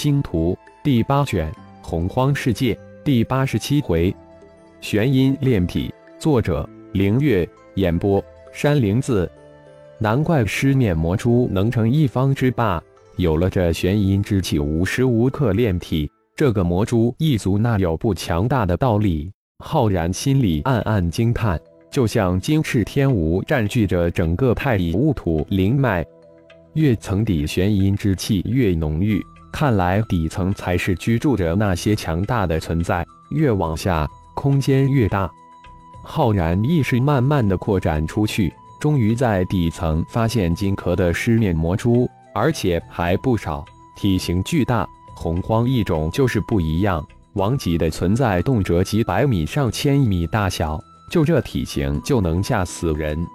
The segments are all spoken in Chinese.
星图第八卷洪荒世界第八十七回，玄阴炼体，作者凌月，演播山灵子。难怪尸面魔蛛能成一方之霸，有了这玄阴之气，无时无刻炼体，这个魔蛛一族那有不强大的道理？浩然心里暗暗惊叹，就像金翅天蜈占据着整个太乙戊土灵脉。越层底玄阴之气越浓郁，看来底层才是居住着那些强大的存在。越往下，空间越大。浩然意识慢慢的扩展出去，终于在底层发现金壳的狮面魔蛛，而且还不少，体型巨大。洪荒异种就是不一样，王级的存在动辄几百米、上千米大小，就这体型就能吓死人。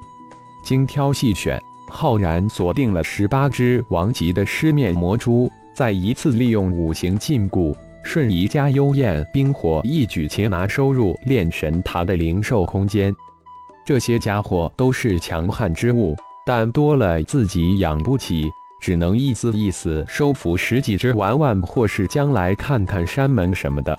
精挑细选。浩然锁定了十八只王级的狮面魔蛛，再一次利用五行禁锢、瞬移加幽焰冰火，一举擒拿收入炼神塔的灵兽空间。这些家伙都是强悍之物，但多了自己养不起，只能一丝一丝收服十几只玩玩，或是将来看看山门什么的。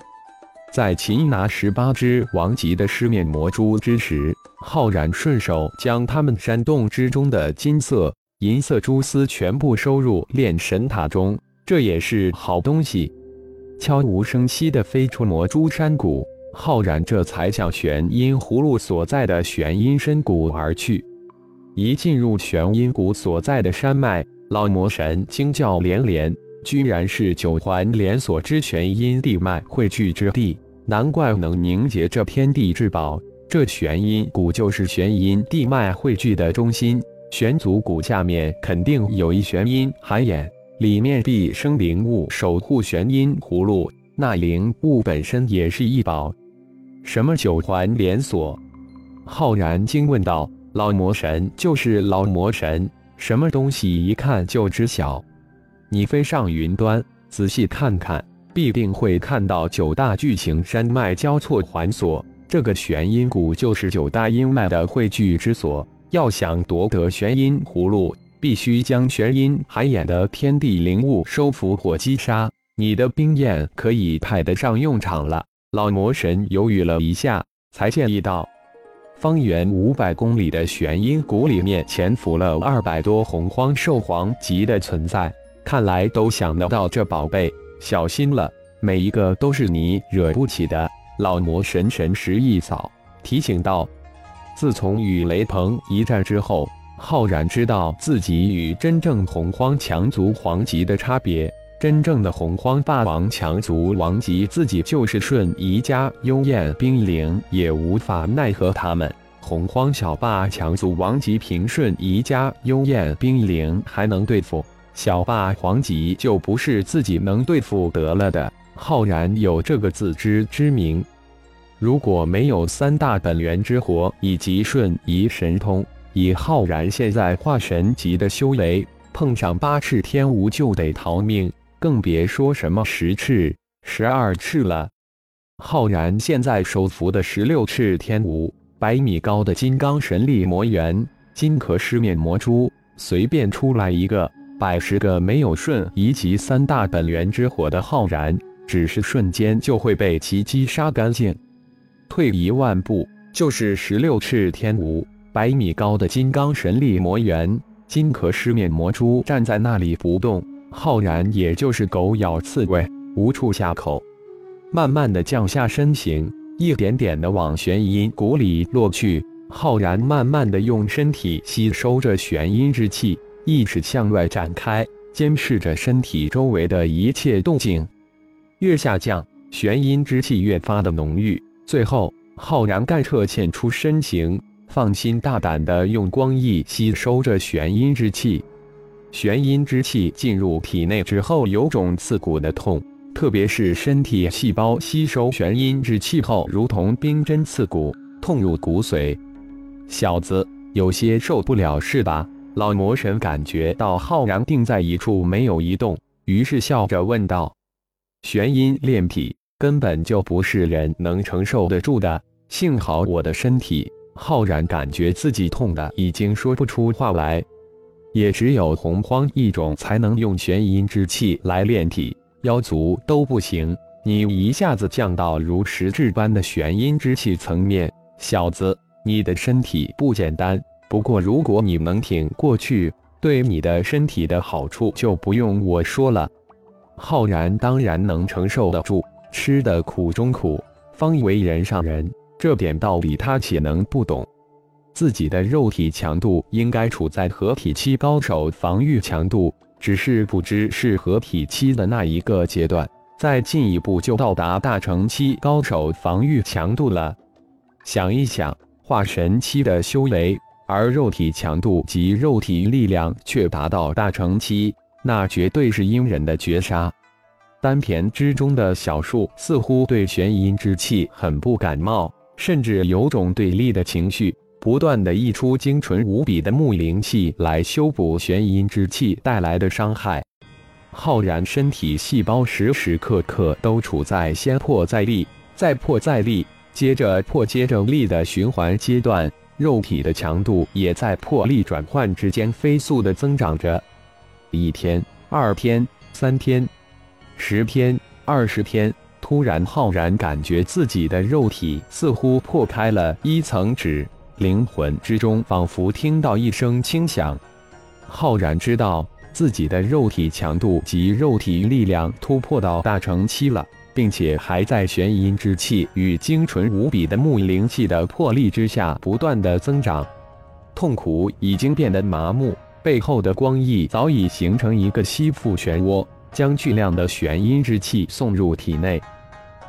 在擒拿十八只王级的狮面魔蛛之时，浩然顺手将他们山洞之中的金色、银色蛛丝全部收入炼神塔中，这也是好东西。悄无声息地飞出魔珠山谷，浩然这才向玄阴葫芦所在的玄阴深谷而去。一进入玄阴谷所在的山脉，老魔神惊叫连连，居然是九环连锁之玄阴地脉汇聚之地。难怪能凝结这天地至宝，这玄阴谷就是玄阴地脉汇聚的中心。玄祖谷下面肯定有一玄阴海眼，里面必生灵物守护玄阴葫芦，那灵物本身也是一宝。什么九环连锁？浩然惊问道：“老魔神就是老魔神，什么东西一看就知晓。你飞上云端，仔细看看。”必定会看到九大巨型山脉交错环锁，这个玄阴谷就是九大阴脉的汇聚之所。要想夺得玄阴葫芦，必须将玄阴海眼的天地灵物收服或击杀。你的冰焰可以派得上用场了。老魔神犹豫了一下，才建议道：“方圆五百公里的玄阴谷里面潜伏了二百多洪荒兽皇级的存在，看来都想得到这宝贝。”小心了，每一个都是你惹不起的。老魔神神识一扫，提醒道：“自从与雷鹏一战之后，浩然知道自己与真正洪荒强族皇级的差别。真正的洪荒霸王强族王级，自己就是瞬移加幽燕冰灵也无法奈何他们。洪荒小霸强族王级，凭瞬移加幽燕冰灵还能对付。”小霸皇级就不是自己能对付得了的。浩然有这个自知之明，如果没有三大本源之火以及瞬移神通，以浩然现在化神级的修为，碰上八翅天蜈就得逃命，更别说什么十翅、十二翅了。浩然现在手扶的十六翅天蜈，百米高的金刚神力魔猿、金壳狮面魔蛛，随便出来一个。百十个没有瞬移及三大本源之火的浩然，只是瞬间就会被其击杀干净。退一万步，就是十六翅天蜈，百米高的金刚神力魔猿、金壳狮面魔蛛站在那里不动，浩然也就是狗咬刺猬，无处下口。慢慢的降下身形，一点点的往玄阴谷里落去。浩然慢慢的用身体吸收着玄阴之气。意识向外展开，监视着身体周围的一切动静。越下降，玄阴之气越发的浓郁。最后，浩然干彻现出身形，放心大胆的用光翼吸收着玄阴之气。玄阴之气进入体内之后，有种刺骨的痛，特别是身体细胞吸收玄阴之气后，如同冰针刺骨，痛入骨髓。小子，有些受不了是吧？老魔神感觉到浩然定在一处没有移动，于是笑着问道：“玄阴炼体根本就不是人能承受得住的。幸好我的身体……”浩然感觉自己痛的已经说不出话来。也只有洪荒一种才能用玄阴之气来炼体，妖族都不行，你一下子降到如实质般的玄阴之气层面，小子，你的身体不简单。不过如果你能挺过去，对你的身体的好处就不用我说了。浩然当然能承受得住，吃的苦中苦，方为人上人，这点道理他岂能不懂？自己的肉体强度应该处在合体期高手防御强度。只是不知是合体期的那一个阶段，再进一步就到达大成期高手防御强度了。想一想，化神期的修为，而肉体强度及肉体力量却达到大成期，那绝对是阴人的绝杀。丹田之中的小树似乎对玄阴之气很不感冒，甚至有种对立的情绪。不断的溢出精纯无比的木灵气来修补玄阴之气带来的伤害。浩然身体细胞时时刻刻都处在先破再立、再破再立、接着破接着立的循环阶段，肉体的强度也在破立转换之间飞速的增长着。一天、二天、三天、十天、二十天，突然浩然感觉自己的肉体似乎破开了一层纸。灵魂之中仿佛听到一声轻响，浩然知道自己的肉体强度及肉体力量突破到大成期了，并且还在玄阴之气与精纯无比的木灵气的破力之下不断的增长。痛苦已经变得麻木，背后的光翼早已形成一个吸附漩涡，将巨量的玄阴之气送入体内。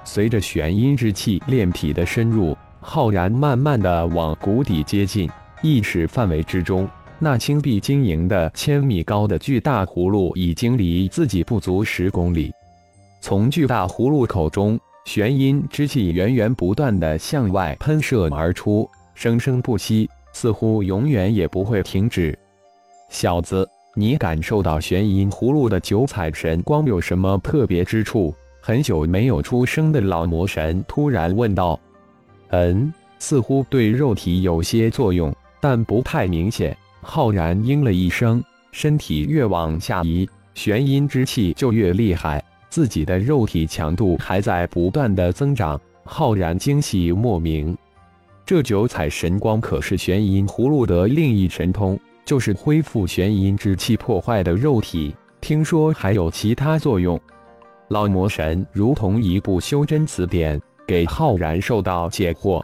随着玄阴之气炼体的深入。浩然慢慢的往谷底接近，意识范围之中，那青碧晶莹的千米高的巨大葫芦已经离自己不足十公里。从巨大葫芦口中，玄阴之气源源不断的向外喷射而出，生生不息，似乎永远也不会停止。小子，你感受到玄阴葫芦的九彩神光有什么特别之处？很久没有出声的老魔神突然问道。嗯，似乎对肉体有些作用，但不太明显。浩然应了一声，身体越往下移，玄阴之气就越厉害，自己的肉体强度还在不断的增长。浩然惊喜莫名，这九彩神光可是玄阴葫芦的另一神通，就是恢复玄阴之气破坏的肉体。听说还有其他作用。老魔神如同一部修真词典。给浩然受到解惑，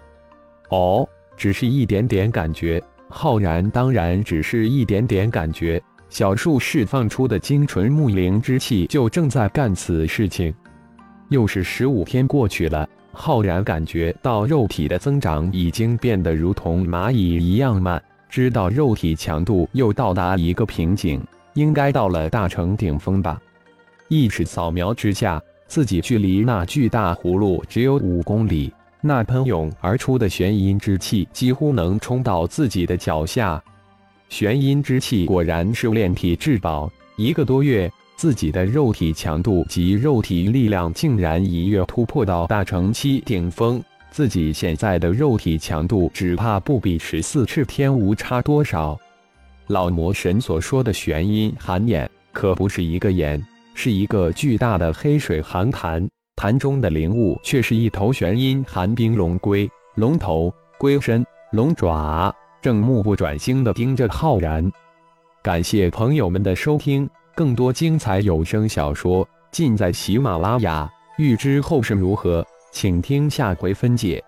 哦，只是一点点感觉。浩然当然只是一点点感觉，小树释放出的精纯木灵之气就正在干此事情。又是十五天过去了，浩然感觉到肉体的增长已经变得如同蚂蚁一样慢，知道肉体强度又到达一个瓶颈，应该到了大成顶峰吧。意识扫描之下。自己距离那巨大葫芦只有五公里，那喷涌而出的玄阴之气几乎能冲到自己的脚下。玄阴之气果然是炼体至宝，一个多月，自己的肉体强度及肉体力量竟然一跃突破到大成期顶峰。自己现在的肉体强度只怕不比十四赤天无差多少。老魔神所说的玄阴寒眼，可不是一个眼。是一个巨大的黑水寒潭，潭中的灵物却是一头玄阴寒冰龙龟，龙头、龟身、龙爪，正目不转睛地盯着浩然。感谢朋友们的收听，更多精彩有声小说尽在喜马拉雅。欲知后事如何，请听下回分解。